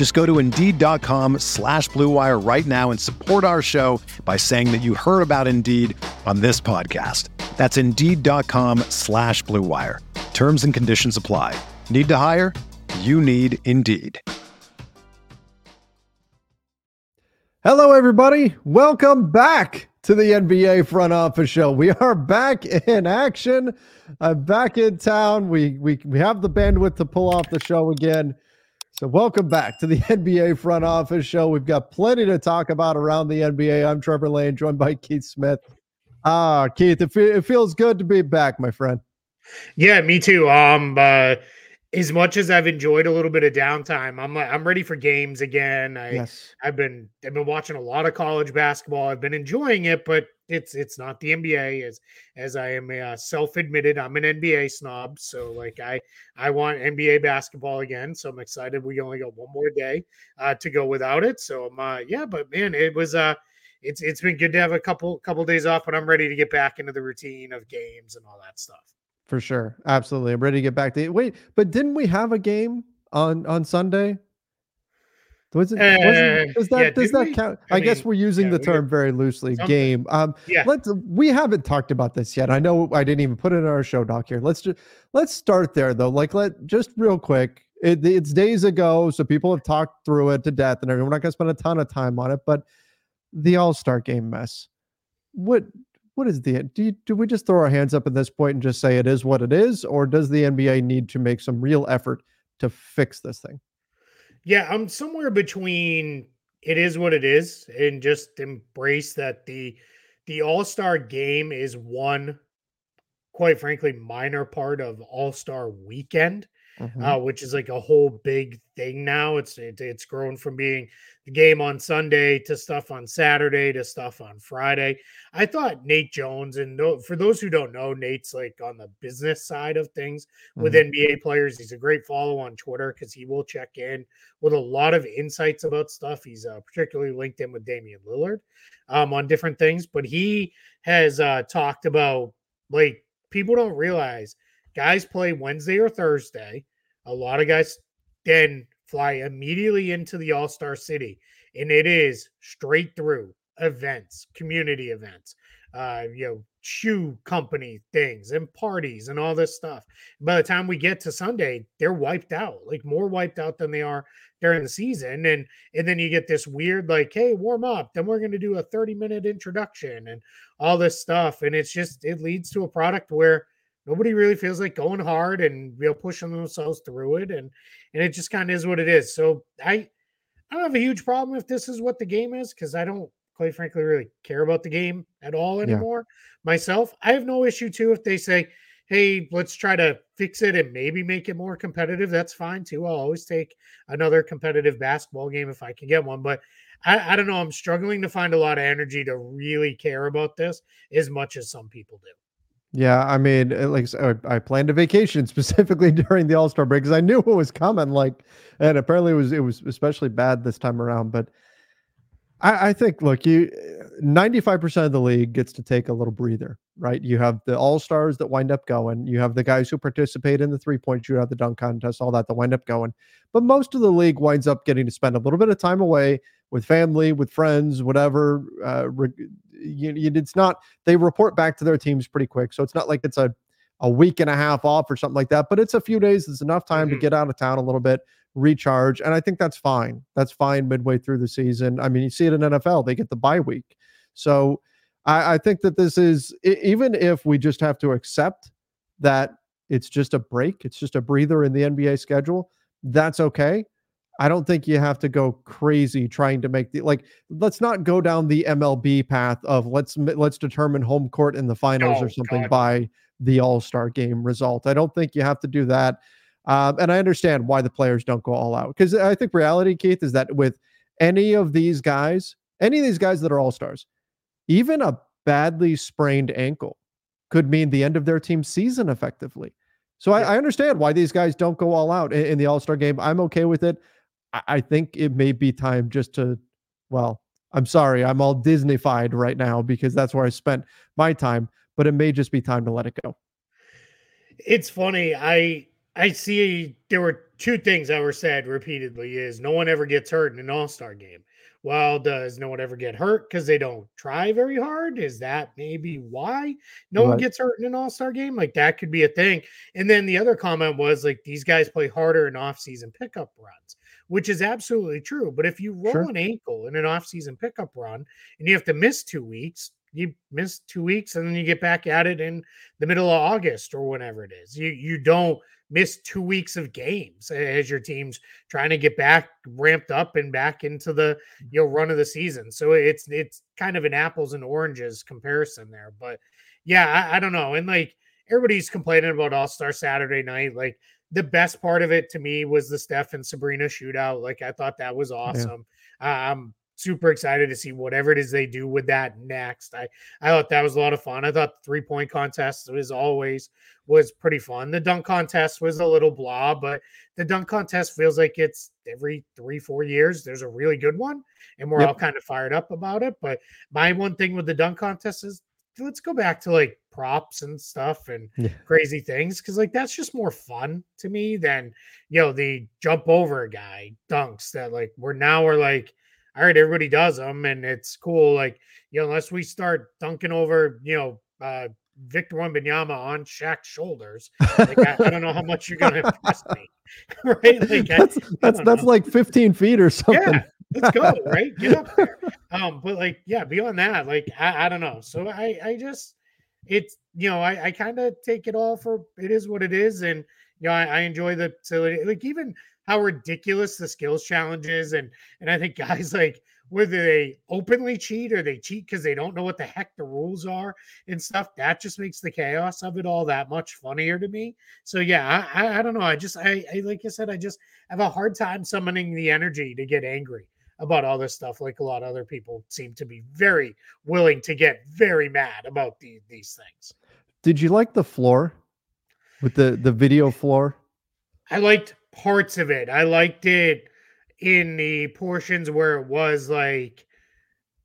Just go to Indeed.com slash BlueWire right now and support our show by saying that you heard about Indeed on this podcast. That's Indeed.com slash BlueWire. Terms and conditions apply. Need to hire? You need Indeed. Hello, everybody. Welcome back to the NBA front office show. We are back in action. I'm back in town. We we we have the bandwidth to pull off the show again. So welcome back to the NBA front office show. We've got plenty to talk about around the NBA. I'm Trevor Lane, joined by Keith Smith. Ah, Keith, it, fe- it feels good to be back, my friend. Yeah, me too. Um, uh, as much as I've enjoyed a little bit of downtime, I'm I'm ready for games again. I Yes. I've been I've been watching a lot of college basketball. I've been enjoying it, but it's it's not the NBA as as I am uh, self-admitted. I'm an NBA snob, so like I I want NBA basketball again. So I'm excited. We only got one more day uh, to go without it. So I'm uh, yeah, but man, it was uh it's it's been good to have a couple couple days off, but I'm ready to get back into the routine of games and all that stuff. For sure. Absolutely. I'm ready to get back to it. Wait, but didn't we have a game on on Sunday? Was it, Uh, does that yeah, does that we? count? I I, guess we're using yeah, the term did very loosely. something. Game. Um, Yeah. let's we haven't talked about this yet. I know I didn't even put it in our show doc here. Let's just let's start there though. Like let just real quick. It, it's days ago, so people have talked through it to death, and. We're not going to spend a ton of time on it, but the All Star Game mess. What what is the do you, do we just throw our hands up at this point and just say it is what it is, or does the NBA need to make some real effort to fix this thing? Yeah, I'm somewhere between it is what it is and just embrace that the the All-Star game is one quite frankly minor part of All-Star weekend. Mhm. uh, which is like a whole big thing now. It's it, it's grown from being the game on Sunday to stuff on Saturday to stuff on Friday. I thought Nate Jones and for those who don't know, Nate's like on the business side of things with NBA players. He's a great follow on Twitter because he will check in with a lot of insights about stuff. He's uh, particularly linked in with Damian Lillard um, on different things, but he has uh, talked about like people don't realize guys play Wednesday or Thursday. A lot of guys then fly immediately into the All Star City, and it is straight through events, community events, uh, you know, shoe company things and parties and all this stuff. By the time we get to Sunday, they're wiped out, like more wiped out than they are during the season. And and then you get this weird, like, hey, warm up, then we're gonna do a 30 minute introduction and all this stuff. And it's just it leads to a product where nobody really feels like going hard and you know pushing themselves through it and and it just kind of is what it is. So i i don't have a huge problem if this is what the game is because i don't quite frankly really care about the game at all Yeah. anymore myself. I have no issue too if they say hey let's try to fix it and maybe make it more competitive that's fine too. I'll always take another competitive basketball game if i can get one but I, I don't know i'm struggling to find a lot of energy to really care about this as much as some people do Yeah, I mean, uh, like I I planned a vacation specifically during the All Star break because I knew it was coming. Like, and apparently it was it was especially bad this time around. But I, I think, look, you ninety five percent of the league gets to take a little breather, right? You have the All Stars that wind up going. You have the guys who participate in the three point shootout, the dunk contest, all that that wind up going. But most of the league winds up getting to spend a little bit of time away with family, with friends, whatever. Uh, re- you, you, it's not they report back to their teams pretty quick. So it's not like it's a, a week and a half off or something like that, but it's a few days. It's enough time Mhm. to get out of town a little bit, recharge. And I think that's fine. That's fine midway through the season. I mean, you see it in NFL, they get the bye week. So I, I think that this is even if we just have to accept that it's just a break, it's just a breather in the NBA schedule. That's okay. I don't think you have to go crazy trying to make the like. Let's not go down the MLB path of let's let's determine home court in the finals oh, or something God. by the All Star game result. I don't think you have to do that. Um, and I understand why the players don't go all out because I think reality, Keith, is that with any of these guys, any of these guys that are all stars, even a badly sprained ankle could mean the end of their team season effectively. So yeah. I, I, understand why these guys don't go all out in, in the All Star game. I'm okay with it. I, I think it may be time just to, well, I'm sorry, I'm all Disneyfied right now because that's where I spent my time, but it may just be time to let it go. It's funny. I I see there were two things that were said repeatedly is no one ever gets hurt in an all-star game. Well, does no one ever get hurt because they don't try very hard? Is that maybe why no right. one gets hurt in an all-star game? Like that could be a thing. And then the other comment was like these guys play harder in off-season pickup runs, which is absolutely true. But if you roll sure. an ankle in an off-season pickup run and you have to miss two weeks, you miss two weeks and then you get back at it in the middle of August or whenever it is. You you don't miss two weeks of games as your team's trying to get back ramped up and back into the you know run of the season. So it's it's kind of an apples and oranges comparison there. But yeah, I, I don't know. And like everybody's complaining about All Star Saturday night. Like the best part of it to me was the Steph and Sabrina shootout. Like I thought that was awesome. Yeah. Um, super excited to see whatever it is they do with that next. I I thought that was a lot of fun. I thought the three point contest was always was pretty fun. The dunk contest was a little blah, but the dunk contest feels like it's every three four years. There's a really good one, and we're yep. all kind of fired up about it. But my one thing with the dunk contest is let's go back to like props and stuff and yeah. crazy things because like that's just more fun to me than you know the jump over guy dunks that like we're now we're like all right, everybody does them, and it's cool. Like, you know, unless we start dunking over, you know, uh, Victor Wembanyama on Shaq's shoulders, like, I, I, don't know how much you're going to impress me, right? Like, that's I, that's, that's like 15 feet or something. Yeah, let's go, right? Get up there. Um, but like, yeah, beyond that, like, I, I don't know. So I, I just, it's, you know, I, I kind of take it all for it is what it is, and you know, I, I enjoy the so like even how ridiculous the skills challenge is. And and I think guys like whether they openly cheat or they cheat because they don't know what the heck the rules are and stuff, that just makes the chaos of it all that much funnier to me. So yeah, I, I, I don't know. I just I, I like I said, I just have a hard time summoning the energy to get angry about all this stuff like a lot of other people seem to be very willing to get very mad about the, these things did you like the floor with the the video floor i liked parts of it. I liked it in the portions where it was like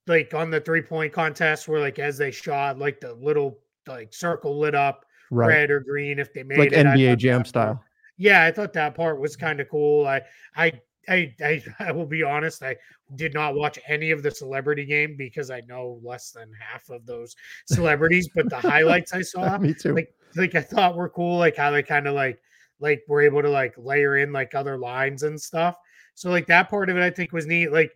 like on the three point contest where like as they shot like the little like circle lit up right. red or green if they made like it. NBA Jam style. yeah, I thought that part was kind of cool. I I I, I I will be honest, I did not watch any of the celebrity game because I know less than half of those celebrities, but the highlights I saw, me too. Like like I thought were cool, like how they kind of like like we're able to like layer in like other lines and stuff. So like that part of it I think was neat. Like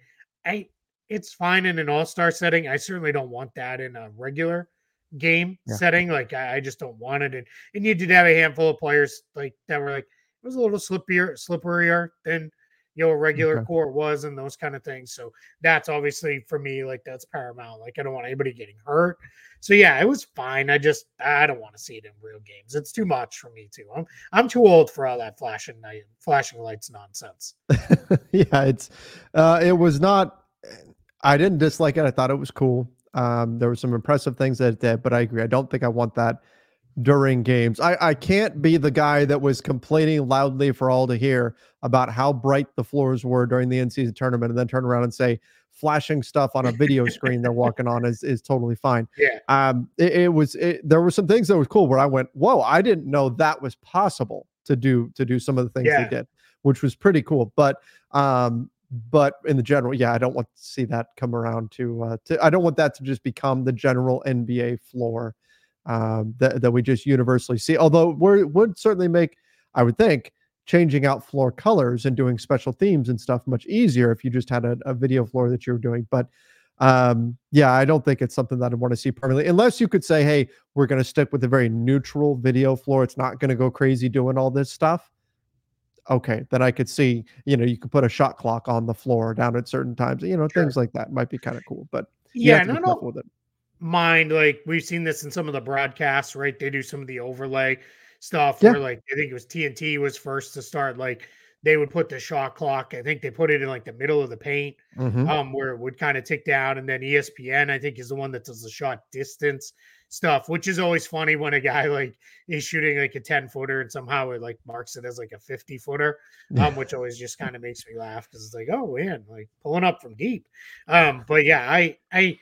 I it's fine in an all-star setting. I certainly don't want that in a regular game yeah. setting. Like I, I, just don't want it. And and you did have a handful of players like that were like it was a little slippier, slipperier than you know a regular okay. court was and those kind of things. So that's obviously for me like that's paramount. Like I don't want anybody getting hurt. So yeah, it was fine. I just I don't want to see it in real games. It's too much for me too. I'm I'm too old for all that flashing flashing lights nonsense. yeah, it's uh it was not I didn't dislike it. I thought it was cool. Um there were some impressive things that it did, but I agree. I don't think I want that during games. I, I can't be the guy that was complaining loudly for all to hear about how bright the floors were during the in-season tournament and then turn around and say flashing stuff on a video screen they're walking on is, is totally fine. Yeah. Um, it, it was it, there were some things that was cool where I went, whoa, I didn't know that was possible to do to do some of the things yeah. they did, which was pretty cool. But um, but in the general, yeah, I don't want to see that come around to uh, to I don't want that to just become the general NBA floor um, that that we just universally see. Although we would certainly make, I would think, changing out floor colors and doing special themes and stuff much easier if you just had a, a video floor that you were doing. But um, yeah, I don't think it's something that I want to see permanently, unless you could say, hey, we're going to stick with a very neutral video floor. It's not going to go crazy doing all this stuff. Okay, then I could see, you know, you could put a shot clock on the floor down at certain times, you know, sure. things like that might be kind of cool. But yeah, no, no. Mind like we've seen this in some of the broadcasts, right? They do some of the overlay stuff yeah. where like I think it was TNT was first to start like they would put the shot clock. I think they put it in like the middle of the paint, mm-hmm. um, where it would kind of tick down. And then ESPN, I think, is the one that does the shot distance stuff, which is always funny when a guy like is shooting like a 10 footer and somehow it like marks it as like a 50 footer, um, which always just kind of makes me laugh because it's like, oh man, like pulling up from deep. Um, but yeah, I I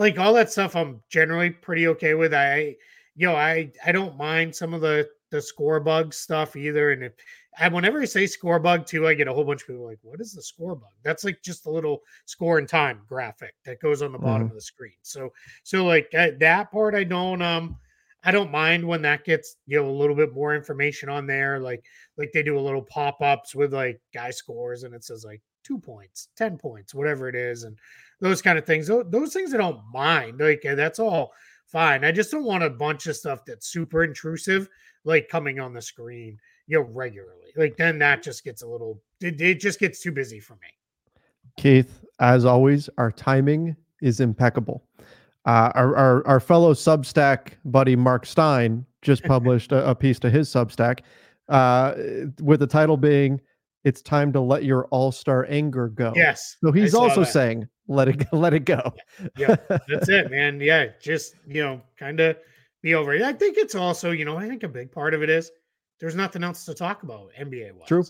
like all that stuff I'm generally pretty okay with. I you know, I I don't mind some of the the score bug stuff either. And if and whenever I say score bug too, I get a whole bunch of people like, "What is the score bug?" That's like just a little score and time graphic that goes on the bottom mm-hmm. of the screen. So, so like uh, that part, I don't um, I don't mind when that gets you know a little bit more information on there. Like like they do a little pop ups with like guy scores, and it says like two points, ten points, whatever it is, and those kind of things. Those, those things I don't mind. Like that's all fine. I just don't want a bunch of stuff that's super intrusive, like coming on the screen you know, regularly. Like then that just gets a little it, it just gets too busy for me. Keith, as always, our timing is impeccable. Uh, our, our, our fellow Substack buddy Marc Stein just published a, a piece to his Substack uh, with the title being "It's time to let your all star anger go." Yes. So he's also that. saying, "Let it let it go." Yeah, yeah, that's it, man. Yeah, just you know, kind of be over it. I think it's also, you know, I think a big part of it is there's nothing else to talk about NBA wise. True.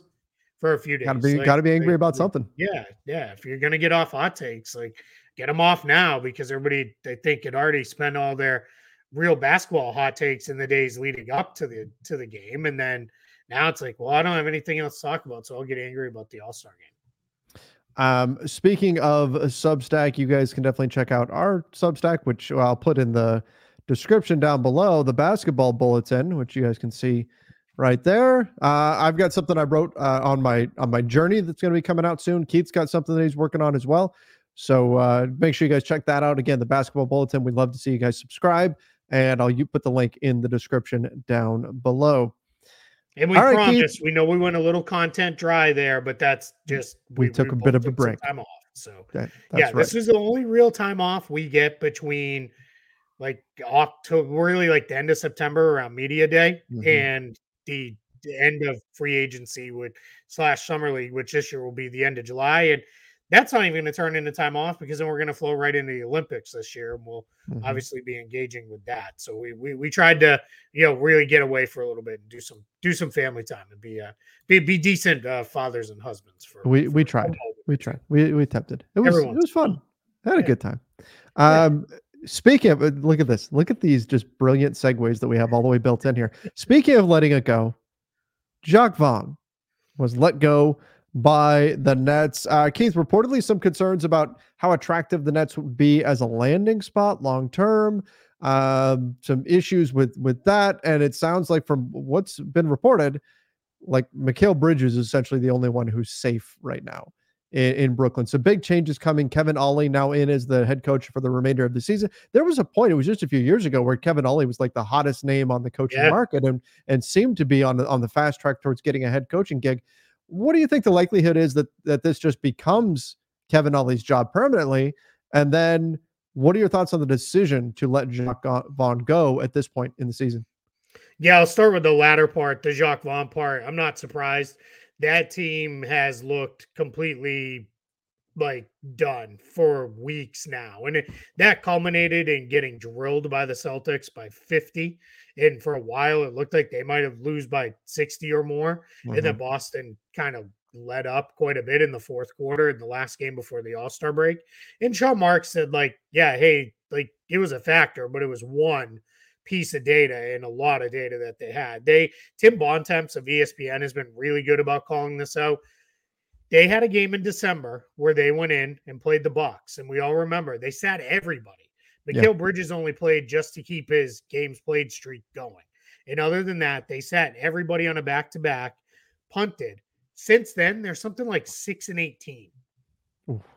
For a few days. Gotta be like, gotta be angry like, about something. Yeah, yeah. If you're gonna get off hot takes, like get them off now because everybody they think had already spent all their real basketball hot takes in the days leading up to the to the game. And then now it's like, well, I don't have anything else to talk about, so I'll get angry about the All-Star game. Um, speaking of Substack, you guys can definitely check out our Substack, which I'll put in the description down below, the basketball bulletin, which you guys can see right there. Uh, I've got something I wrote uh, on my on my journey that's going to be coming out soon. Keith's got something that he's working on as well. So uh, make sure you guys check that out. Again, the basketball bulletin. We'd love to see you guys subscribe, and I'll you put the link in the description down below. And we All promise right, we know we went a little content dry there, but that's just we, we took a bit of a break. Time off. So that, yeah, right. this is the only real time off we get between like October, really like the end of September around media day, mm-hmm. and the, the end of free agency would slash summer league, which this year will be the end of July, and that's not even going to turn into time off because then we're going to flow right into the Olympics this year, and we'll mm-hmm. obviously be engaging with that. So we, we we tried to you know really get away for a little bit and do some do some family time and be uh be be decent uh, fathers and husbands. For we for we tried we tried we we attempted it was Everyone's it was fun. I had a good time. Um, yeah. Speaking of, look at this. Look at these just brilliant segues that we have all the way built in here. Speaking of letting it go, Jacque Vaughn was let go by the Nets. Uh, Keith, reportedly some concerns about how attractive the Nets would be as a landing spot long term. Um, some issues with with that, and it sounds like from what's been reported, like Mikal Bridges is essentially the only one who's safe right now in, in, Brooklyn. So big changes coming. Kevin Ollie now in as the head coach for the remainder of the season. There was a point, it was just a few years ago, where Kevin Ollie was like the hottest name on the coaching yeah. market and and seemed to be on the on the fast track towards getting a head coaching gig. What do you think the likelihood is that that this just becomes Kevin Ollie's job permanently? And then what are your thoughts on the decision to let Jacque Vaughn go at this point in the season? Yeah, I'll start with the latter part, the Jacque Vaughn part. I'm not surprised that team has looked completely like done for weeks now. And it, that culminated in getting drilled by the Celtics by 50. And for a while, it looked like they might have lose by 60 or more. Mm-hmm. And then mm-hmm. Boston kind of led up quite a bit in the fourth quarter in the last game before the All Star break. And Sean Marks said, like, yeah, hey, like it was a factor, but it was one piece of data and a lot of data that they had. They Tim Bontemps of ESPN has been really good about calling this out. They had a game in December where they went in and played the Bucks, and we all remember they sat everybody. Mikal yeah. Bridges only played just to keep his games played streak going. And other than that, they sat everybody on a back to back, punted. Since then, there's something like six and 18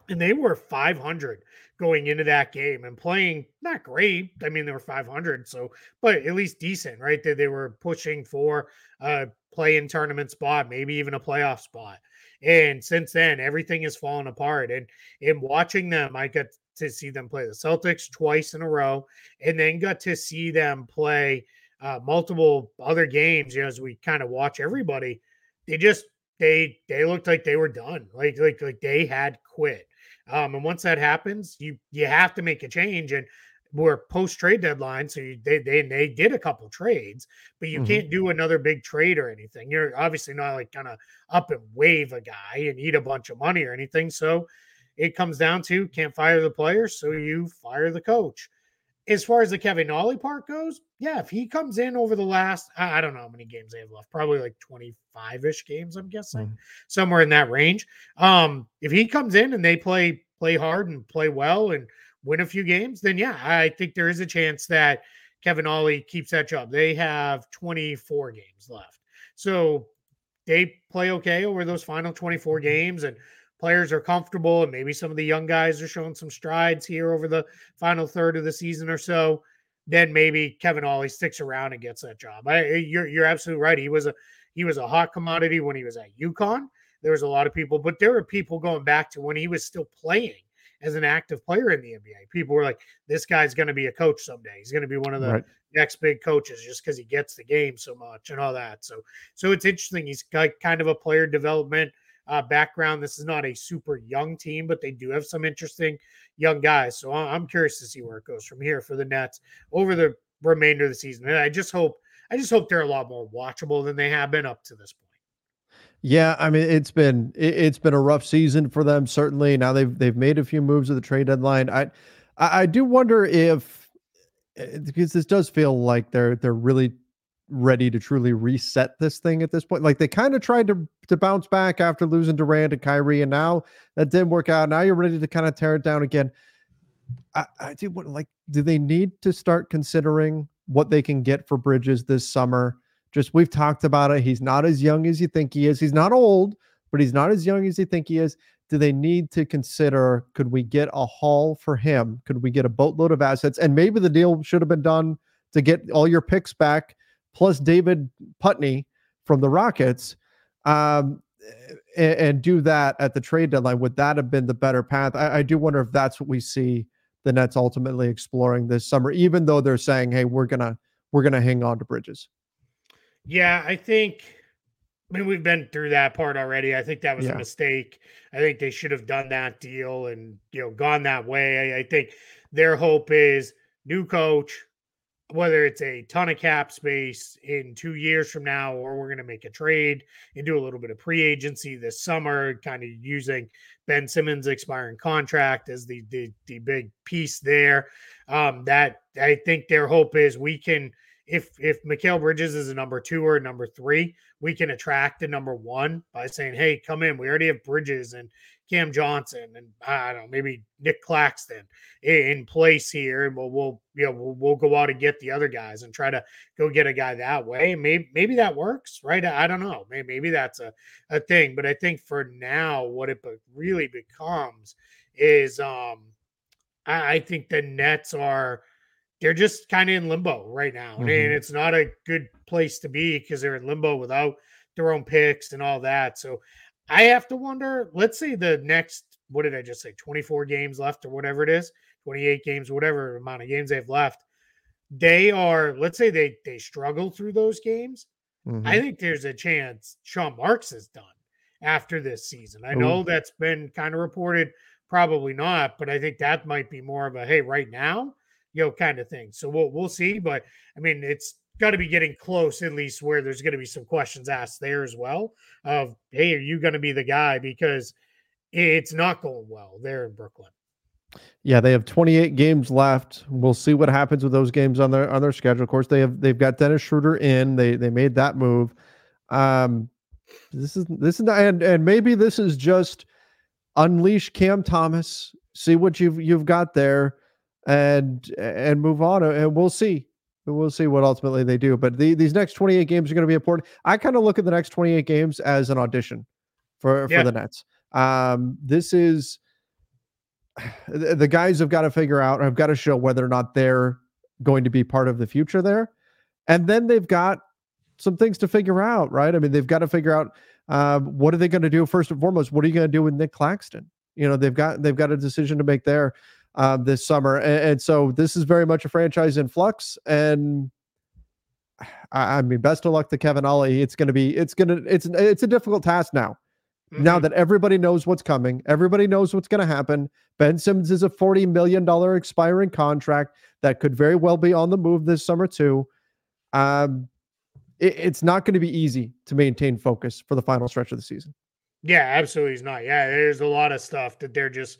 And they were 500 going into that game and playing not great. I mean, they were 500, so but at least decent, right? That they, they were pushing for a play-in tournament spot, maybe even a playoff spot. And since then, everything has fallen apart. And in watching them, I got to see them play the Celtics twice in a row, and then got to see them play uh, multiple other games. You know, as we kind of watch everybody, they just they they looked like they were done, like like like they had quit. Um, and once that happens, you you have to make a change. And we're post trade deadline, so you, they they they did a couple trades, but you mm-hmm. can't do another big trade or anything. You're obviously not like gonna up and wave a guy and eat a bunch of money or anything. So it comes down to can't fire the player, so you fire the coach. As far as the Kevin Ollie part goes, yeah, if he comes in over the last, I don't know how many games they have left, probably like 25 ish games, I'm guessing, mm-hmm. somewhere in that range. Um, if he comes in and they play play hard and play well and win a few games, then yeah, I think there is a chance that Kevin Ollie keeps that job. They have 24 games left. So they play okay over those final 24 mm-hmm. games and players are comfortable and maybe some of the young guys are showing some strides here over the final third of the season or so then maybe Kevin Ollie sticks around and gets that job. I, you're you're absolutely right. He was a he was a hot commodity when he was at UConn. There was a lot of people, but there were people going back to when he was still playing as an active player in the NBA. People were like, "This guy's going to be a coach someday. He's going to be one of the right. next big coaches just because he gets the game so much and all that." So, so it's interesting. He's got kind of a player development uh, background. This is not a super young team, but they do have some interesting young guys. So I'm curious to see where it goes from here for the Nets over the remainder of the season. And I just hope, I just hope they're a lot more watchable than they have been up to this point. Yeah, I mean it's been it, has been a rough season for them. Certainly now they've they've made a few moves at the trade deadline. I I do wonder if eh, because this does feel like they're they're really ready to truly reset this thing at this point. Like they kind of tried to to bounce back after losing Durant and Kyrie, and now that didn't work out. Now you're ready to kind of tear it down again. I, I do what like do they need to start considering what they can get for Bridges this summer? Just we've talked about it. He's not as young as you think he is. He's not old, but he's not as young as you think he is. Do they need to consider could we get a haul for him? Could we get a boatload of assets? And maybe the deal should have been done to get all your picks back plus David Putney from the Rockets um, and, and, do that at the trade deadline. Would that have been the better path? I, I, do wonder if that's what we see the Nets ultimately exploring this summer, even though they're saying, "Hey, we're gonna we're gonna hang on to Bridges." Yeah, I think. I mean, we've been through that part already. I think that was yeah. a mistake. I think they should have done that deal and you know gone that way. I, I think their hope is new coach, whether it's a ton of cap space in two years from now, or we're going to make a trade and do a little bit of pre agency this summer, kind of using Ben Simmons' expiring contract as the the, the big piece there. Um, that I think their hope is we can, if if Mikal Bridges is a number two or a number three, we can attract a number one by saying, "Hey, come in. We already have Bridges and Cam Johnson and I don't know, maybe Nic Claxton in, place here, and we'll, we'll you know we'll, we'll, go out and get the other guys and try to go get a guy that way. Maybe maybe that works, right? I don't know. Maybe, maybe that's a, a thing, but I think for now, what it really becomes is um I, I think the Nets are they're just kind of in limbo right now, mm-hmm. and it's not a good place to be because they're in limbo without their own picks and all that. So I have to wonder. Let's say the next, what did I just say? 24 games left or whatever it is, 28 games, whatever amount of games they've left. They are, let's say they they struggle through those games. Mm-hmm. I think there's a chance Sean Marks is done after this season. I know Ooh. that's been kind of reported, probably not, but I think that might be more of a hey, right now, you know, kind of thing. So we'll we'll see. But I mean, it's got to be getting close at least where there's going to be some questions asked there as well of hey are you going to be the guy? Because it's not going well there in brooklyn. Yeah they have 28 games left. We'll see what happens with those games on their on their schedule. Of course they have they've got dennis schroeder in. They they made that move. Um this is this is and and maybe this is just unleash cam thomas see what you've you've got there and and move on and we'll see we'll see what ultimately they do. But the, these next 28 games are going to be important. I kind of look at the next 28 games as an audition for, yeah. for the Nets. Um, this is the guys have got to figure out, I've got to show whether or not they're going to be part of the future there. And then they've got some things to figure out, right? I mean, they've got to figure out um, what are they going to do first and foremost. What are you going to do with Nic Claxton? You know, they've got they've got a decision to make there uh, this summer, and, and, so this is very much a franchise in flux. And I, I mean, best of luck to Kevin Ollie. It's going to be it's going to it's it's a difficult task now. Mm-hmm. Now that everybody knows what's coming, everybody knows what's going to happen. Ben Simmons is a $40 million expiring contract that could very well be on the move this summer, too. Um, it, it's not going to be easy to maintain focus for the final stretch of the season. Yeah, absolutely. It's not. Yeah, there's a lot of stuff that they're just,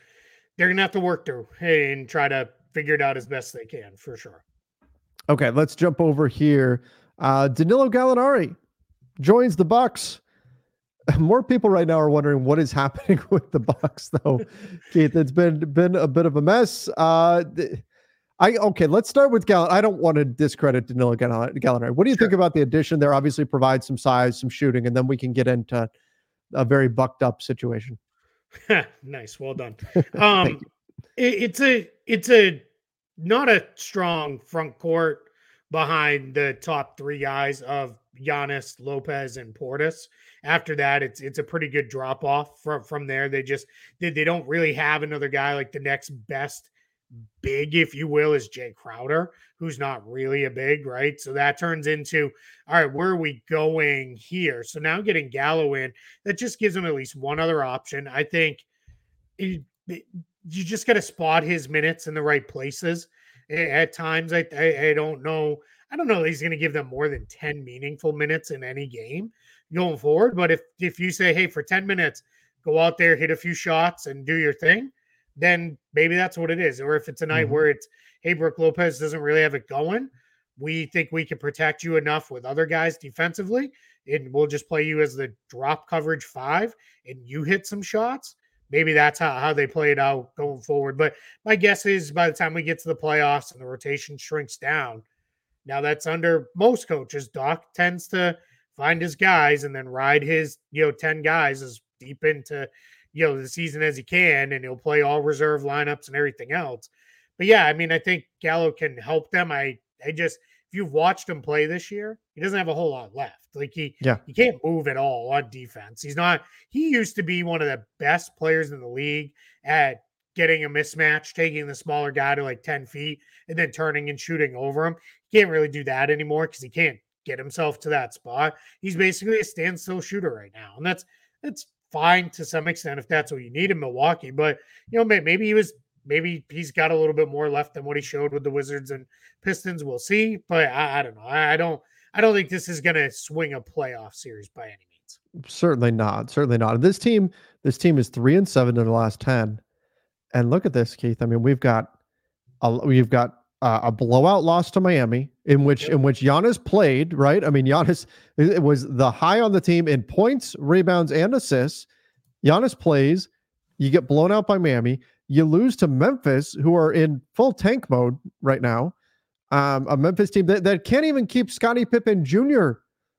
they're to have to work through and try to figure it out as best they can for sure. Okay, let's jump over here. Uh, Danilo Gallinari joins the Bucks. more people right now are wondering what is happening with the Bucks, though. Keith, it's been been a bit of a mess. Uh, I okay, let's start with Gallo. I don't want to discredit Danilo Gallinari. What do you sure. think about the addition? There obviously provides some size, some shooting, and then we can get into a very bucked up situation. nice, well done. Um, it, it's a it's a not a strong front court behind the top three guys of Giannis, Lopez, and Portis. After that, it's it's a pretty good drop off from from there. They just they, they don't really have another guy like the next best big, if you will, is Jae Crowder, who's not really a big, right? So that turns into all right, where are we going here? So now getting Gallo in, that just gives him at least one other option. I think it, it, you just got to spot his minutes in the right places. At times, I, I, I don't know I don't know he's going to give them more than 10 meaningful minutes in any game going forward. But if if you say, hey, for 10 minutes, go out there, hit a few shots, and do your thing, then maybe that's what it is. Or if it's a night mm-hmm. where it's, hey, Brook Lopez doesn't really have it going, we think we can protect you enough with other guys defensively, and we'll just play you as the drop coverage five, and you hit some shots. Maybe that's how, how they play it out going forward. But my guess is by the time we get to the playoffs and the rotation shrinks down, now that's under most coaches. Doc tends to find his guys and then ride his, you know, 10 guys as deep into, you know, the season as he can, and he'll play all reserve lineups and everything else. But yeah, I mean, I think Gallo can help them. I I just if you've watched him play this year, he doesn't have a whole lot left. Like he yeah. he can't move at all on defense. He's not he used to be one of the best players in the league at getting a mismatch, taking the smaller guy to like 10 feet and then turning and shooting over him. He can't really do that anymore because he can't get himself to that spot. He's basically a standstill shooter right now. And that's that's fine to some extent if that's what you need in Milwaukee. But you know, maybe he was maybe he's got a little bit more left than what he showed with the Wizards and Pistons. We'll see. But I, I don't know. I, I don't I don't think this is gonna swing a playoff series by any means. Certainly not. Certainly not. This team, this team is three and seven in the last 10. And look at this, Keith. I mean, we've got a, we've got uh, a blowout loss to Miami in which in which Giannis played, right? I mean, Giannis it was the high on the team in points, rebounds, and assists. Giannis plays, you get blown out by Miami. You lose to Memphis, who are in full tank mode right now. Um, a Memphis team that, that can't even keep Scottie Pippen Jr.,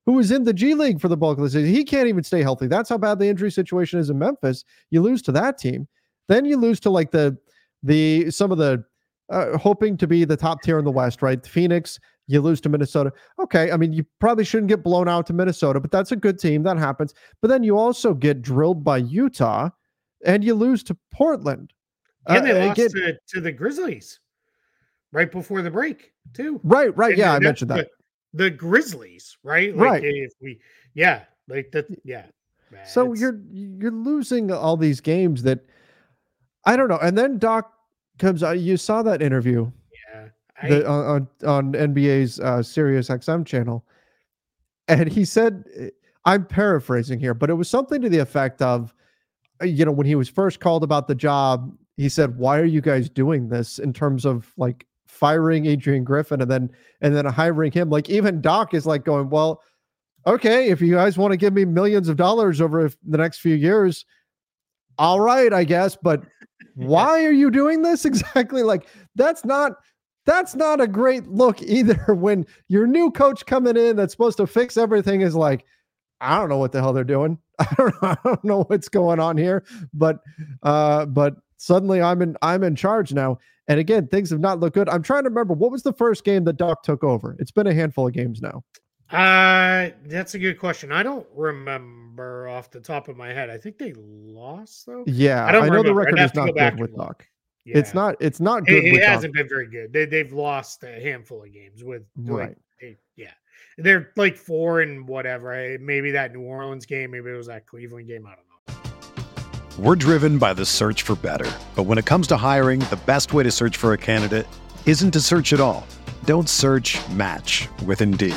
who was in the G League for the bulk of the season. He can't even stay healthy. That's how bad the injury situation is in Memphis. You lose to that team. Then you lose to like the the some of the uh, hoping to be the top tier in the West, right? Phoenix, you lose to Minnesota. Okay, I mean you probably shouldn't get blown out to Minnesota, but that's a good team. That happens. But then you also get drilled by Utah, and you lose to Portland. And uh, they lost get, to, to the Grizzlies right before the break too. Right, right. And yeah, I mentioned that. The, the Grizzlies, right? Like right. If we, yeah, like that. Yeah. So you're you're losing all these games that I don't know. And then Doc comes out. You saw that interview. Yeah. I, the, on, on NBA's uh, Sirius XM channel. And he said, I'm paraphrasing here, but it was something to the effect of, uh, you know, when he was first called about the job, he said, Why are you guys doing this in terms of like firing Adrian Griffin and then and then hiring him? Like even Doc is like going, Well, okay, if you guys want to give me millions of dollars over the next few years, all right, I guess, but why are you doing this exactly? Like that's not that's not a great look either when your new coach coming in that's supposed to fix everything is like I don't know what the hell they're doing. I don't know, I don't know what's going on here, but uh but suddenly I'm in I'm in charge now. And again, things have not looked good. I'm trying to remember what was the first game that Doc took over. It's been a handful of games now. Uh, that's a good question. I don't remember off the top of my head. I think they lost though. Yeah, I, don't I know remember. the record is not good with Doc. Yeah. It's not. It's not good. It, it hasn't Doc. been very good. They they've lost a handful of games with right. They, yeah, they're like four and whatever. Eh, maybe that New Orleans game. Maybe it was that Cleveland game. I don't know. We're driven by the search for better, but when it comes to hiring, the best way to search for a candidate isn't to search at all. Don't search. Match with Indeed.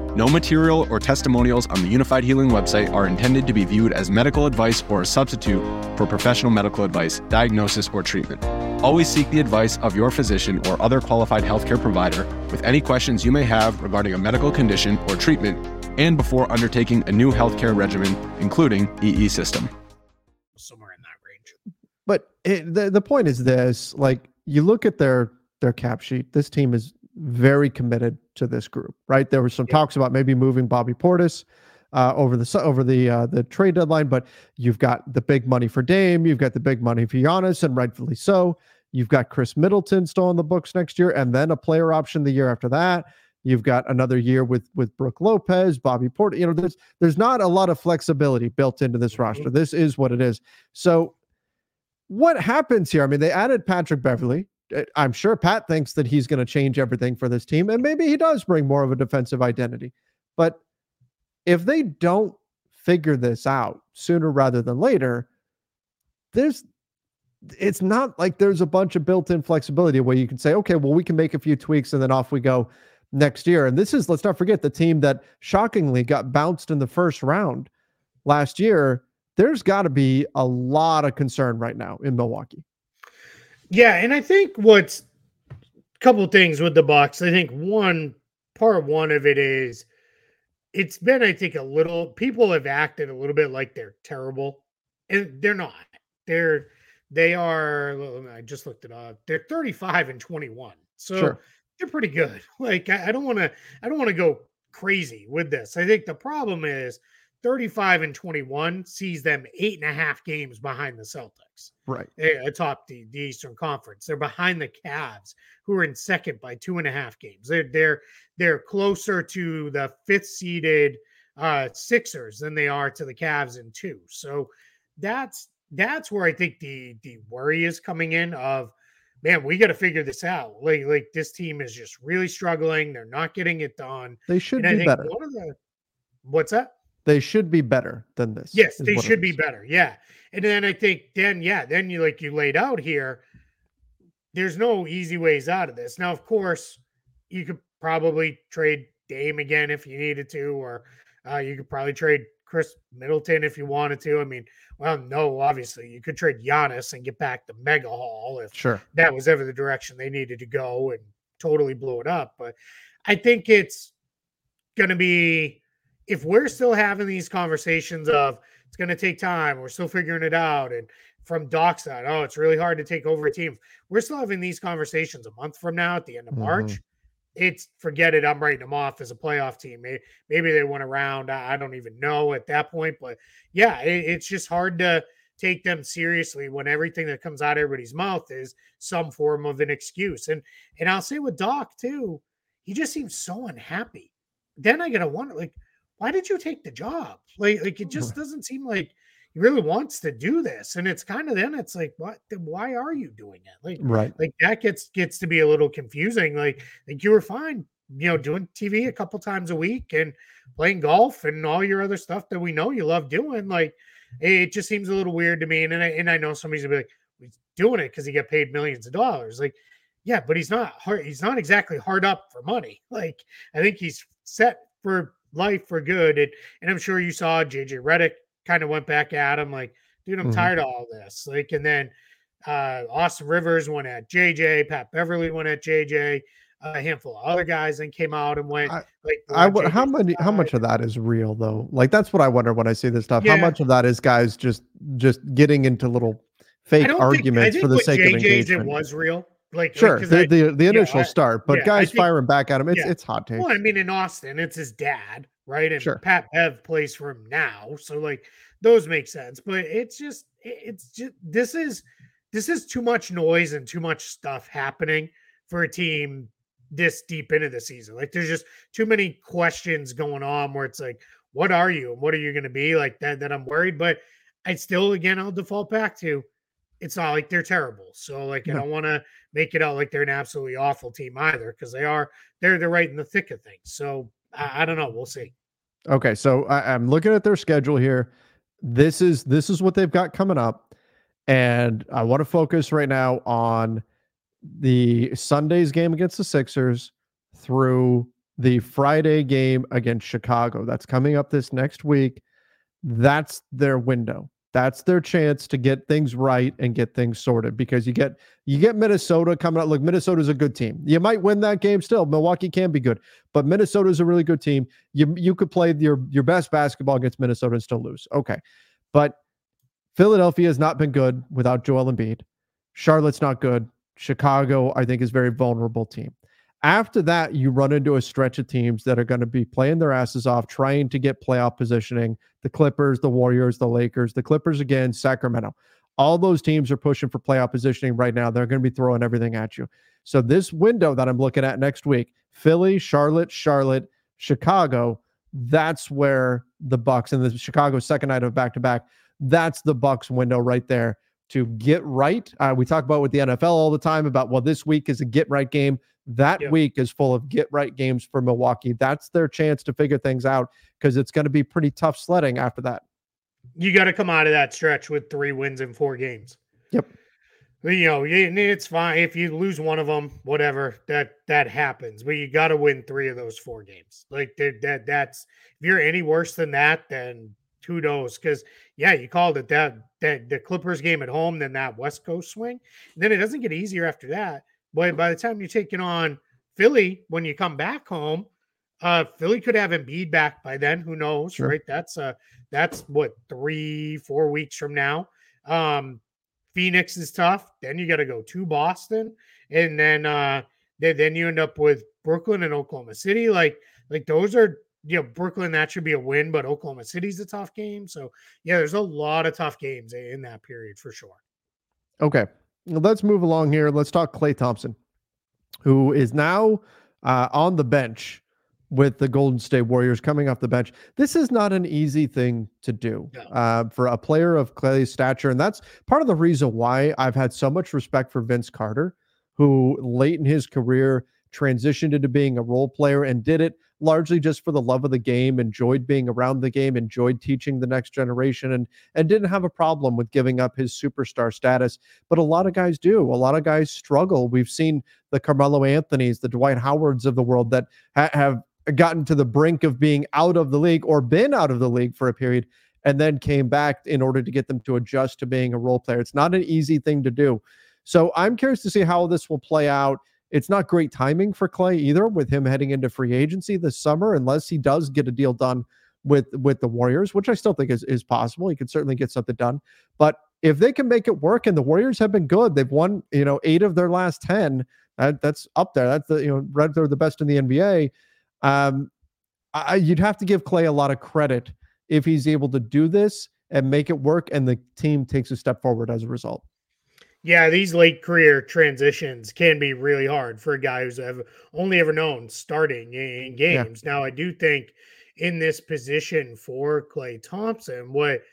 No material or testimonials on the Unifyd Healing website are intended to be viewed as medical advice or a substitute for professional medical advice, diagnosis, or treatment. Always seek the advice of your physician or other qualified healthcare provider with any questions you may have regarding a medical condition or treatment and before undertaking a new healthcare regimen, including EE system. Somewhere in that range. But it, the, the point is this like, you look at their their cap sheet. This team is very committed to this group, right? There were some yeah. talks about maybe moving Bobby Portis uh, over the over the uh, the trade deadline, but you've got the big money for Dame, you've got the big money for Giannis, and rightfully so. You've got Khris Middleton still on the books next year, and then a player option the year after that. You've got another year with with Brook Lopez, Bobby Porter. You know, there's there's not a lot of flexibility built into this mm-hmm. roster. This is what it is. So what happens here? I mean, they added Patrick Beverley. Uh, I'm sure Pat thinks that he's going to change everything for this team, and maybe he does bring more of a defensive identity. But if they don't figure this out sooner rather than later, there's it's not like there's a bunch of built-in flexibility where you can say, okay, well, we can make a few tweaks and then off we go next year. And this is, let's not forget, the team that shockingly got bounced in the first round last year there's got to be a lot of concern right now in Milwaukee. Yeah, and I think what's a couple things with the Bucks. I think one part one of it is it's been, I think, a little people have acted a little bit like they're terrible, and they're not. They're they are. I just looked it up. They're 35 and 21, so sure. they're pretty good. Like I, I don't want to. I don't want to go crazy with this. I think the problem is 35 and 21 sees them eight and a half games behind the Celtics. Right. Atop the, the Eastern Conference. They're behind the Cavs, who are in second by two and a half games. They're they're they're closer to the fifth seeded uh Sixers than they are to the Cavs in two. So that's that's where I think the the worry is coming in of man, we got to figure this out. Like like this team is just really struggling. They're not getting it done. They should and be better. One of the what's that? They should be better than this. Yes, they should be better. Yeah. And then I think then yeah, then you like you laid out here, there's no easy ways out of this. Now, of course, you could probably trade Dame again if you needed to, or uh, you could probably trade Khris Middleton if you wanted to. I mean, well, no, obviously you could trade Giannis and get back the mega haul if sure that was ever the direction they needed to go and totally blow it up. But I think it's going to be if we're still having these conversations of it's going to take time, we're still figuring it out, and from Doc's side, oh, it's really hard to take over a team. We're still having these conversations a month from now at the end of mm-hmm. March it's forget it. I'm writing them off as a playoff team. Maybe, maybe they went around. I, don't even know at that point. But yeah, it, it's just hard to take them seriously when everything that comes out of everybody's mouth is some form of an excuse. And and I'll say with Doc too, he just seems so unhappy. Then I gotta wonder, like, why did you take the job? Like, like it just mm. doesn't seem like he really wants to do this and it's kind of then it's like what? Why are you doing it? Like right. like that gets gets to be a little confusing like like you were fine you know doing tv a mm. couple times a week and playing golf and all your other stuff that we know you love doing like it just seems a little weird to me and I, and I know somebody's gonna be like he's doing it because he got paid millions of dollars. Like yeah but he's not hard he's not exactly hard up for money like i think he's set for life for good and, and i'm sure you saw jj Redick kind of went back at him like, dude, I'm mm-hmm. tired of all this. Like, and then uh, Austin Rivers went at JJ, Pat Beverley went at JJ, a handful of other guys and came out and went I, like I would how many how much of that is real though? Like that's what I wonder when I see this stuff. Yeah. How much of that is guys just just getting into little fake arguments think, for the sake JJ's of engagement? It was real. Like sure, like, the, I, the, the initial yeah, start, but yeah, guys think, firing back at him, it's it's hot take. Well, I mean, in Austin, it's his dad, right? And sure. Pat Bev plays for him now, so like those make sense. But it's just it's just this is this is too much noise and too much stuff happening for a team this deep into the season. Like there's just too many questions going on where it's like, what are you and what are you going to be like that? That I'm worried, but I still again I'll default back to it's not like they're terrible. So like I don't want to make it out like they're an absolutely awful team either because they are they're they're right in the thick of things. So I, I don't know. We'll see. Okay, so I, I'm looking at their schedule here this is this is what they've got coming up and i want to focus right now on the sunday's game against the sixers through the friday game against chicago that's coming up this next week that's their window that's their chance to get things right and get things sorted because you get you get Minnesota coming out. Look, Minnesota's a good team. You might win that game still. Milwaukee can be good, but Minnesota's a really good team. You you could play your your best basketball against Minnesota and still lose. Okay. But Philadelphia has not been good without Joel Embiid. Charlotte's not good. Chicago, I think, is very vulnerable team. After that, you run into a stretch of teams that are going to be playing their asses off, trying to get playoff positioning. The Clippers, the Warriors, the Lakers, the Clippers again, Sacramento. All those teams are pushing for playoff positioning right now. They're going to be throwing everything at you. So this window that I'm looking at next week, Philly, Charlotte, Charlotte, Chicago, that's where the Bucks and the Chicago second night of back to back, that's the Bucks window right there to get right. Uh, we talk about with the NFL all the time about well, this week is a get right game. That week is full of get right games for Milwaukee. That's their chance to figure things out because it's going to be pretty tough sledding after that. You got to come out of that stretch with three wins in four games. Yep. You know, it's fine if you lose one of them, whatever that that happens. But you got to win three of those four games. Like that, that's if you're any worse than that, then kudos. Because yeah, you called it that that the Clippers game at home, then that West Coast swing. And then it doesn't get easier after that. But by the time you're taking on Philly, when you come back home, uh, Philly could have Embiid back by then. Who knows, sure. right? That's uh, that's what three, four weeks from now. Um, Phoenix is tough. Then you got to go to Boston, and then uh, then, then you end up with Brooklyn and Oklahoma City. Like, like those are you know Brooklyn. That should be a win, but Oklahoma City's a tough game. So yeah, there's a lot of tough games in that period for sure. Okay, let's move along here. Let's talk Klay Thompson, who is now uh, on the bench with the Golden State Warriors coming off the bench. This is not an easy thing to do no. uh, for a player of Klay's stature. And that's part of the reason why I've had so much respect for Vince Carter, who late in his career transitioned into being a role player and did it largely just for the love of the game, enjoyed being around the game, enjoyed teaching the next generation, and and didn't have a problem with giving up his superstar status. But a lot of guys do. A lot of guys struggle. We've seen the Carmelo Anthony's, the Dwight Howards of the world that ha- have gotten to the brink of being out of the league or been out of the league for a period and then came back in order to get them to adjust to being a role player. It's not an easy thing to do. So I'm curious to see how this will play out. It's not great timing for Klay either, with him heading into free agency this summer, unless he does get a deal done with with the Warriors, which I still think is is possible. He could certainly get something done. But if they can make it work, and the Warriors have been good, they've won you know eight of their last ten. That, that's up there. That's the you know right they're the best in the NBA. Um, I, you'd have to give Klay a lot of credit if he's able to do this and make it work, and the team takes a step forward as a result. Yeah, these late career transitions can be really hard for a guy who's ever, only ever known starting in games. Yeah. Now, I do think in this position for Klay Thompson, what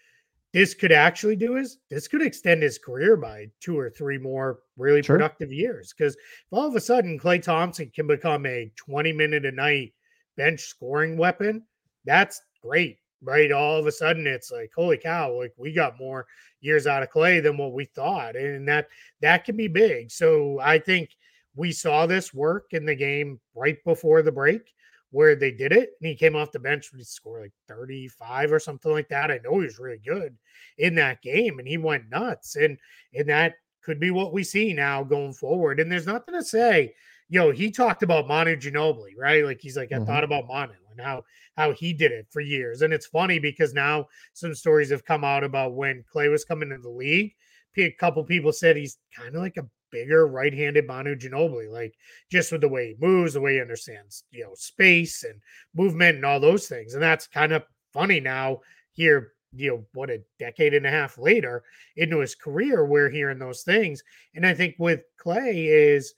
this could actually do is this could extend his career by two or three more really sure. productive years. Because if all of a sudden Klay Thompson can become a 20 minute a night bench scoring weapon, that's great right? All of a sudden, it's like, holy cow, like we got more years out of Klay than what we thought, and that that can be big. So I think we saw this work in the game right before the break where they did it, and he came off the bench and he scored like 35 or something like that. I know he was really good in that game, and he went nuts, and and that could be what we see now going forward. And there's nothing to say. You know, he talked about Manu Ginobili, right? Like he's like, I mm-hmm. thought about Manu and how how he did it for years. And it's funny because now some stories have come out about when Klay was coming into the league. A couple people said he's kind of like a bigger right-handed Manu Ginobili, like just with the way he moves, the way he understands, you know, space and movement and all those things. And that's kind of funny now here, you know, what a decade and a half later into his career, we're hearing those things. And I think with Klay is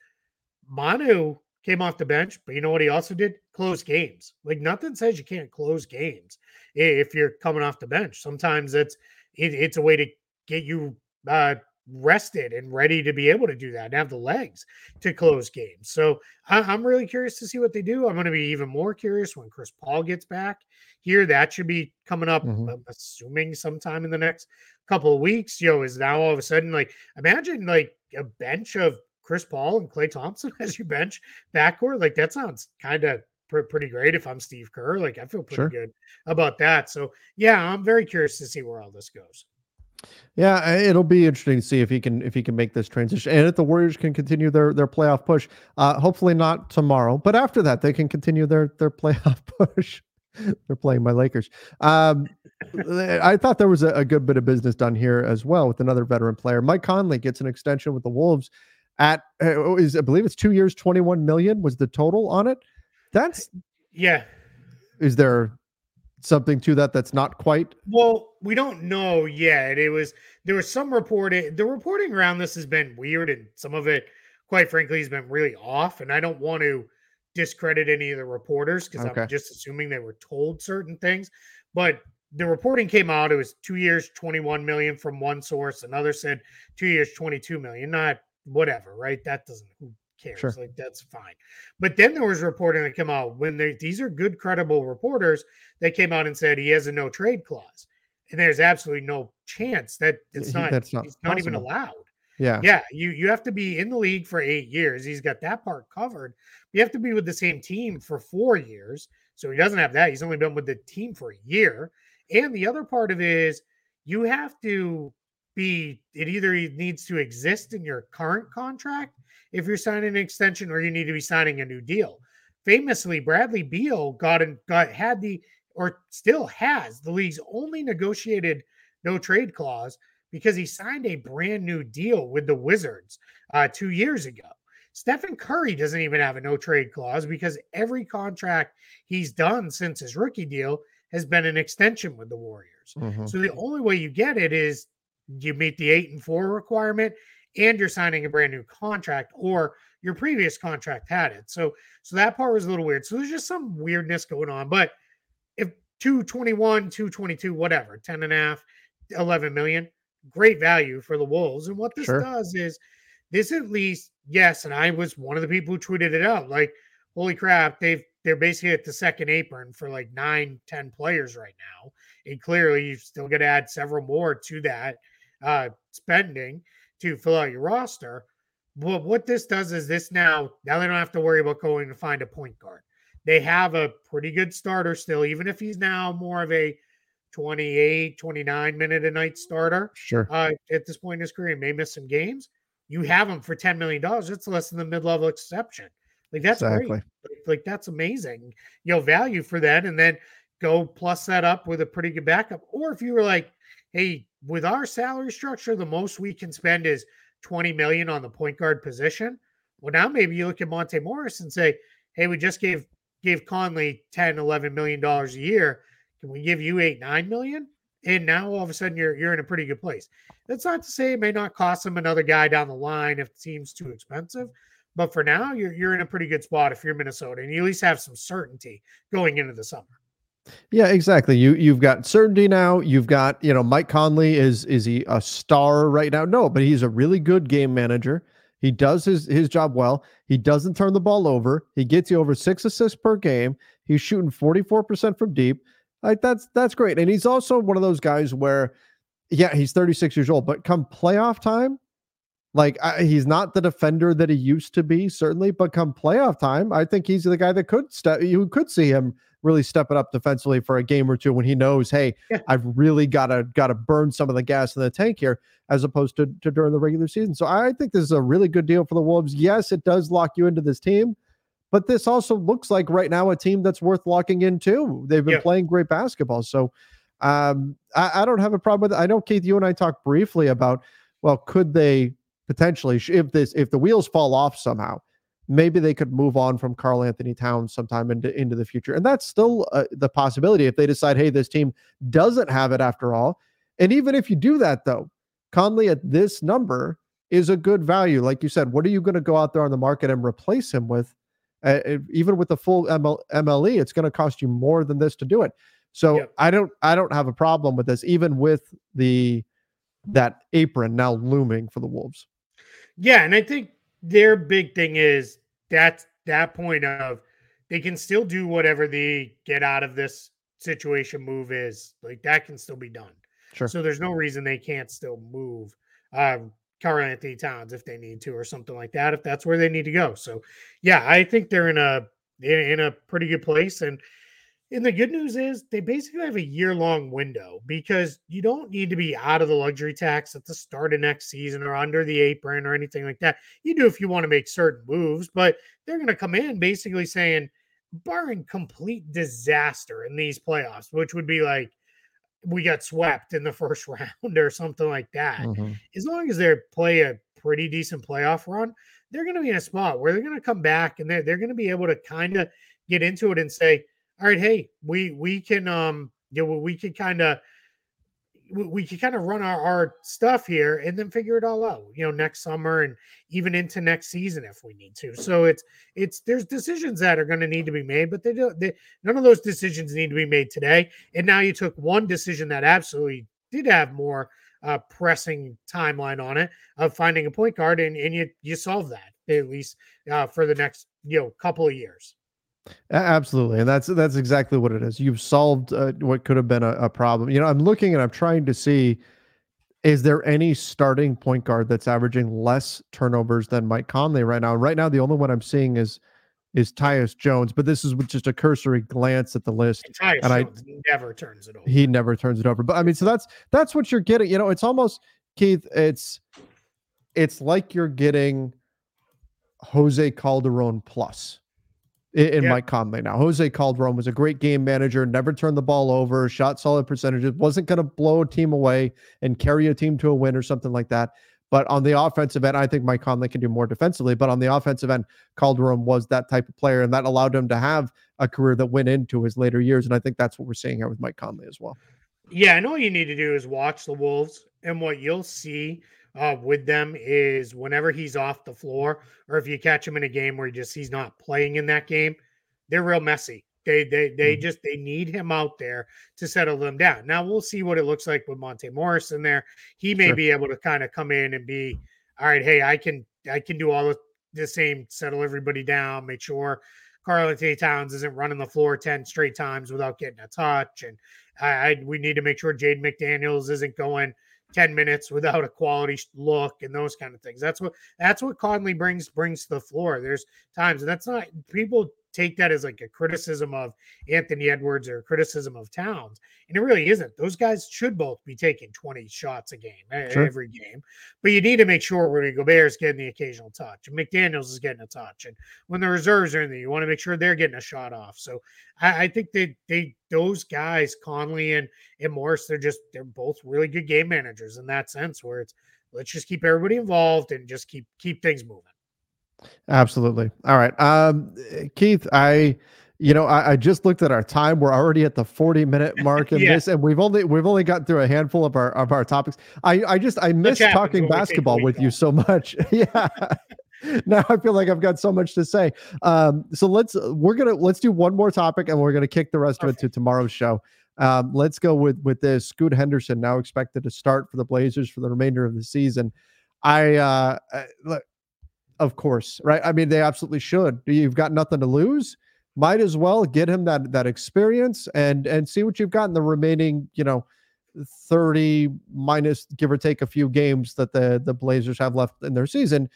Manu came off the bench, but you know what he also did? Close games. Like nothing says you can't close games if you're coming off the bench. Sometimes it's it, it's a way to get you uh, rested and ready to be able to do that and have the legs to close games. So I, am really curious to see what they do. I'm going to be even more curious when Chris Paul gets back here. That should be coming up, mm-hmm. I'm assuming sometime in the next couple of weeks. Yo, is now all of a sudden like imagine like a bench of Chris Paul and Klay Thompson as you bench backcourt. Like that sounds kind of pr- pretty great if I'm Steve Kerr. Like I feel pretty sure. good about that. So yeah, I'm very curious to see where all this goes. Yeah, it'll be interesting to see if he can if he can make this transition, and if the Warriors can continue their their playoff push. Uh, hopefully not tomorrow, but after that they can continue their their playoff push. They're playing my Lakers. Um, I thought there was a, a, good bit of business done here as well with another veteran player. Mike Conley gets an extension with the Wolves at uh, is I believe it's two years, 21 million was the total on it. That's yeah. Is there something to that that's not quite? Well, we don't know yet. It was there was some reporting. The reporting around this has been weird, and some of it, quite frankly, has been really off. And I don't want to discredit any of the reporters because okay. I'm just assuming they were told certain things. But the reporting came out. It was two years, 21 million from one source. Another said two years, 22 million. Not whatever, right? That doesn't who cares? Sure. Like that's fine. But then there was reporting that came out when they these are good, credible reporters. They came out and said he has a no trade clause, and there's absolutely no chance that it's not. That's not, it's not even allowed. Yeah, yeah. You you have to be in the league for eight years. He's got that part covered. You have to be with the same team for four years. So he doesn't have that. He's only been with the team for a year. And the other part of it is you have to be it either needs to exist in your current contract if you're signing an extension or you need to be signing a new deal. Famously, Bradley Beal got and got had the or still has the league's only negotiated no trade clause because he signed a brand new deal with the Wizards uh, two years ago. Stephen Curry doesn't even have a no trade clause because every contract he's done since his rookie deal has been an extension with the Warriors. Mm-hmm. So the only way you get it is you meet the eight and four requirement and you're signing a brand new contract or your previous contract had it. So so that part was a little weird. So there's just some weirdness going on. But if 221, 222, whatever, 10 and a half, 11 million, great value for the Wolves. And what this sure. does is this at least, yes, and I was one of the people who tweeted it out. Like, holy crap, they've they're basically at the second apron for like nine, ten players right now. And clearly you still got to add several more to that uh, spending to fill out your roster. But what this does is this now, now they don't have to worry about going to find a point guard. they have a pretty good starter still, even if he's now more of a 28, 29 minute a night starter. Sure. Uh, at this point in his career, may miss some games. You have him for $10 million. That's less than the mid level exception. Like, that's exactly. great. Like, like, that's amazing. You know, value for that. And then go plus that up with a pretty good backup. Or if you were like, hey, with our salary structure, the most we can spend is 20 million on the point guard position. Well, now maybe you look at Monte Morris and say, hey, we just gave gave Conley 10, 11 million dollars a year. Can we give you eight, nine million? And now all of a sudden you're you're in a pretty good place. That's not to say it may not cost them another guy down the line if it seems too expensive. But for now, you're you're in a pretty good spot if you're Minnesota, and you at least have some certainty going into the summer. Yeah, exactly. You you've got certainty now. You've got you know Mike Conley is is he a star right now? No, but he's a really good game manager. He does his his job well. He doesn't turn the ball over. He gets you over six assists per game. He's shooting forty four percent from deep. Like that's that's great. And he's also one of those guys where, yeah, he's thirty six years old, but come playoff time, like I, he's not the defender that he used to be, certainly. But come playoff time, I think he's the guy that could step. You could see him really step it up defensively for a game or two when he knows, hey, yeah. I've really got to got to burn some of the gas in the tank here, as opposed to, to during the regular season. So I think this is a really good deal for the Wolves. Yes, it does lock you into this team, but this also looks like right now a team that's worth locking in too. They've been yeah. playing great basketball, so um, I, I, don't have a problem with it. I know Keith, you and I talked briefly about well, could they potentially if this if the wheels fall off somehow maybe they could move on from Karl-Anthony Towns sometime into into the future, and that's still uh, the possibility if they decide, hey, this team doesn't have it after all. And even if you do that, though, Conley at this number is a good value. Like you said, what are you going to go out there on the market and replace him with? Uh, even with the full ML, MLE, it's going to cost you more than this to do it. So yep. I don't I don't have a problem with this, even with the that apron now looming for the Wolves. Yeah, and I think their big thing is that's that point of they can still do whatever the get out of this situation move is. Like that can still be done. Sure. So there's no reason they can't still move um, Karl-Anthony Towns if they need to or something like that if that's where they need to go. So yeah, I think they're in a in a pretty good place and and the good news is they basically have a year long window because you don't need to be out of the luxury tax at the start of next season or under the apron or anything like that. You do if you want to make certain moves, but they're going to come in basically saying, barring complete disaster in these playoffs, which would be like we got swept in the first round or something like that. Mm-hmm. As long as they play a pretty decent playoff run, they're going to be in a spot where they're going to come back and they're, they're going to be able to kind of get into it and say, all right, hey, we we can um you know we can kind of we can kind of run our, our stuff here and then figure it all out you know next summer and even into next season if we need to. So it's it's there's decisions that are going to need to be made but they do they, none of those decisions need to be made today. And now you took one decision that absolutely did have more uh, pressing timeline on it of finding a point guard and, and you you solve that at least uh, for the next you know couple of years Absolutely, and that's that's exactly what it is. You've solved uh, what could have been a, a, problem. You know, I'm looking and I'm trying to see is there any starting point guard that's averaging less turnovers than Mike Conley right now? right now, the only one I'm seeing is is Tyus Jones, but this is just a cursory glance at the list. And Tyus and Jones I, never turns it over. He never turns it over. But I mean, so that's that's what you're getting. You know, it's almost Keith. It's it's like you're getting Jose Calderon plus in, yeah. Mike Conley now. Jose Calderon was a great game manager, never turned the ball over, shot solid percentages, wasn't going to blow a team away and carry a team to a win or something like that. But on the offensive end, I think Mike Conley can do more defensively. But on the offensive end, Calderon was that type of player, and that allowed him to have a career that went into his later years. And I think that's what we're seeing here with Mike Conley as well. Yeah, and all you need to do is watch the Wolves, and what you'll see uh, with them is whenever he's off the floor, or if you catch him in a game where he just he's not playing in that game, they're real messy. They they they mm-hmm. just they need him out there to settle them down. Now we'll see what it looks like with Monte Morris in there. He may sure. be able to kind of come in and be all right. Hey, I can I can do all the, the same, settle everybody down, make sure Karl-Anthony Towns isn't running the floor ten straight times without getting a touch, and I, I we need to make sure Jade McDaniels isn't going 10 minutes without a quality look and those kind of things. That's what that's what Conley brings brings to the floor. There's times and that's not people take that as like a criticism of Anthony Edwards or a criticism of Towns. And it really isn't. Those guys should both be taking 20 shots a game sure. every game. But you need to make sure Rudy is getting the occasional touch and McDaniels is getting a touch. And when the reserves are in there, you want to make sure they're getting a shot off. So I, I think that they those guys, Conley and, and Morris, they're just they're both really good game managers in that sense where it's let's just keep everybody involved and just keep keep things moving. Absolutely. All right. Um, Keith, I you know, I, I, just looked at our time. We're already at the 40 minute mark in yeah. this, and we've only we've only gotten through a handful of our of our topics. I I just I miss talking basketball with you so much. yeah. now I feel like I've got so much to say. Um, so let's we're gonna let's do one more topic, and we're gonna kick the rest Perfect. of it to tomorrow's show. Um, let's go with with this. Scoot Henderson now expected to start for the Blazers for the remainder of the season. I uh, look, of course, right? I mean, they absolutely should. You've got nothing to lose might as well get him that that experience and and see what you've got in the remaining, you know, 30 minus give or take a few games that the the Blazers have left in their season.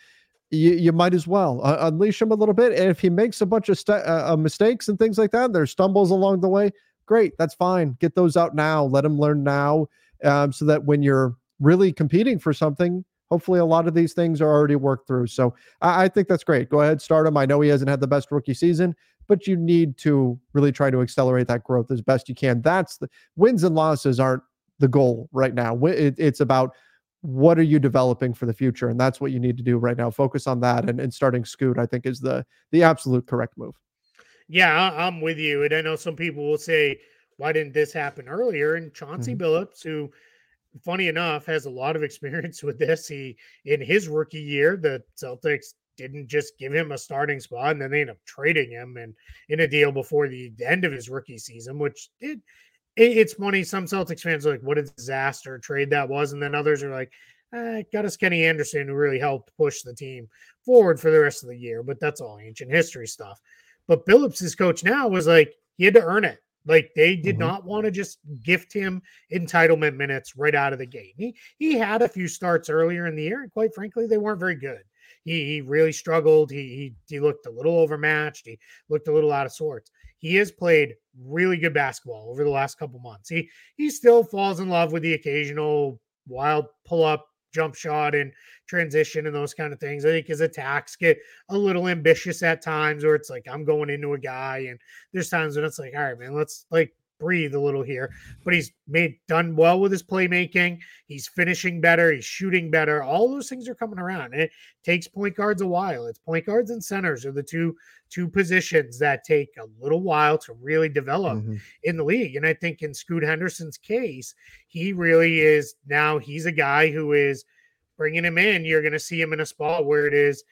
You, you might as well uh, unleash him a little bit. And if he makes a bunch of st- uh, uh, mistakes and things like that, there's stumbles along the way. Great, that's fine. Get those out now. Let him learn now, um, so that when you're really competing for something, hopefully a lot of these things are already worked through. So I, I think that's great. Go ahead, start him. I know he hasn't had the best rookie season, but you need to really try to accelerate that growth as best you can. That's the wins and losses aren't the goal right now. It, it's about what are you developing for the future, and that's what you need to do right now. Focus on that, and, and starting Scoot, I think, is the the absolute correct move. Yeah, I'm with you, and I know some people will say, "Why didn't this happen earlier?" And Chauncey mm-hmm. Billups, who funny enough has a lot of experience with this he in his rookie year the celtics didn't just give him a starting spot and then they end up trading him and in a deal before the end of his rookie season, which it, it it's funny. Some Celtics fans are like, what a disaster trade that was. And then others are like, eh, got us Kenny Anderson who really helped push the team forward for the rest of the year. But that's all ancient history stuff. But Billups' coach now was like, he had to earn it. Like they did mm-hmm. not want to just gift him entitlement minutes right out of the gate. He he had a few starts earlier in the year, and quite frankly, they weren't very good he, he really struggled. He, he he looked a little overmatched. He looked a little out of sorts. He has played really good basketball over the last couple months. He he still falls in love with the occasional wild pull up jump shot and transition and those kind of things. I think his attacks get a little ambitious at times where it's like I'm going into a guy and there's times when it's like, all right, man, let's like breathe a little here, but he's made done well with his playmaking. He's finishing better. He's shooting better. All those things are coming around. And it takes point guards a while. It's point guards and centers are the two two positions that take a little while to really develop mm-hmm. in the league. And I think in Scoot Henderson's case, he really is now he's a guy who is bringing him in. You're going to see him in a spot where it is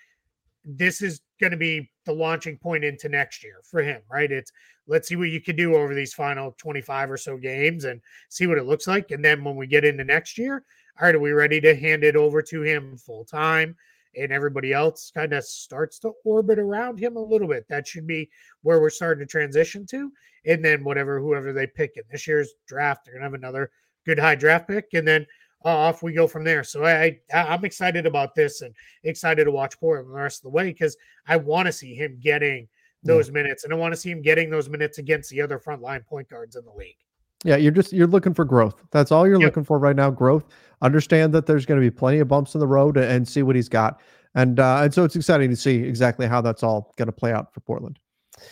this is going to be the launching point into next year for him, right? It's let's see what you can do over these final 25 or so games and see what it looks like. And then when we get into next year, all right, are we ready to hand it over to him full time? And everybody else kind of starts to orbit around him a little bit. That should be where we're starting to transition to. And then whatever, whoever they pick in this year's draft, they're going to have another good high draft pick. And then uh, off we go from there. So I, I am excited about this and excited to watch Portland the rest of the way because I want to see him getting those yeah. minutes and I want to see him getting those minutes against the other frontline point guards in the league. Yeah, you're just you're looking for growth. That's all you're yep. looking for right now. Growth. Understand that there's going to be plenty of bumps in the road and see what he's got. And uh, and so it's exciting to see exactly how that's all going to play out for Portland.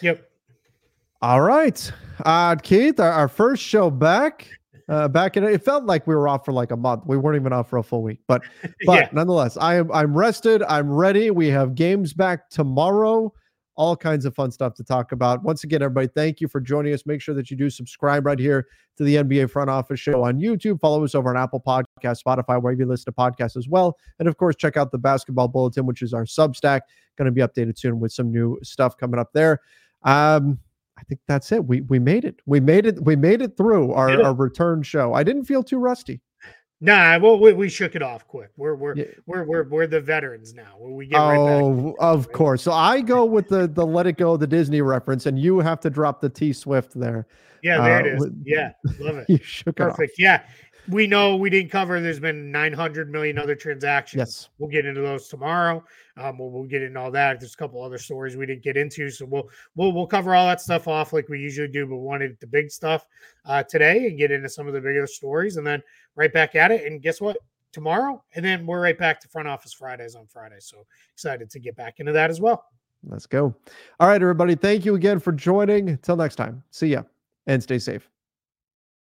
Yep. All right, uh, Keith, our, our first show back uh, back in it felt like we were off for like a month. We weren't even off for a full week, but but yeah. nonetheless, I am I'm rested. I'm ready. We have games back tomorrow. All kinds of fun stuff to talk about. Once again, everybody, thank you for joining us. Make sure that you do subscribe right here to the NBA Front Office Show on YouTube. Follow us over on Apple Podcast, Spotify, wherever you listen to podcasts as well. And of course, check out the Basketball Bulletin, which is our Substack. Going to be updated soon with some new stuff coming up there. Um, I think that's it. We we made it. We made it. We made it through our, our return show. I didn't feel too rusty. Nah, well, we, we shook it off quick. We're we're yeah. we're we're we're the veterans now. We get right oh, of course. So I go with the the let it go the Disney reference, and you have to drop the T Swift there. Yeah, there uh, it is. Yeah, love it. you shook Perfect. It yeah, we know we didn't cover. There's been 900 million other transactions. Yes, we'll get into those tomorrow. Um, we'll, we'll get into all that. There's a couple other stories we didn't get into, so we'll we'll we'll cover all that stuff off like we usually do. But wanted the big stuff uh, today and get into some of the bigger stories, and then right back at it. And guess what? Tomorrow, and then we're right back to front office Fridays on Friday. So excited to get back into that as well. Let's go. All right, everybody. Thank you again for joining. Until next time. See ya and stay safe.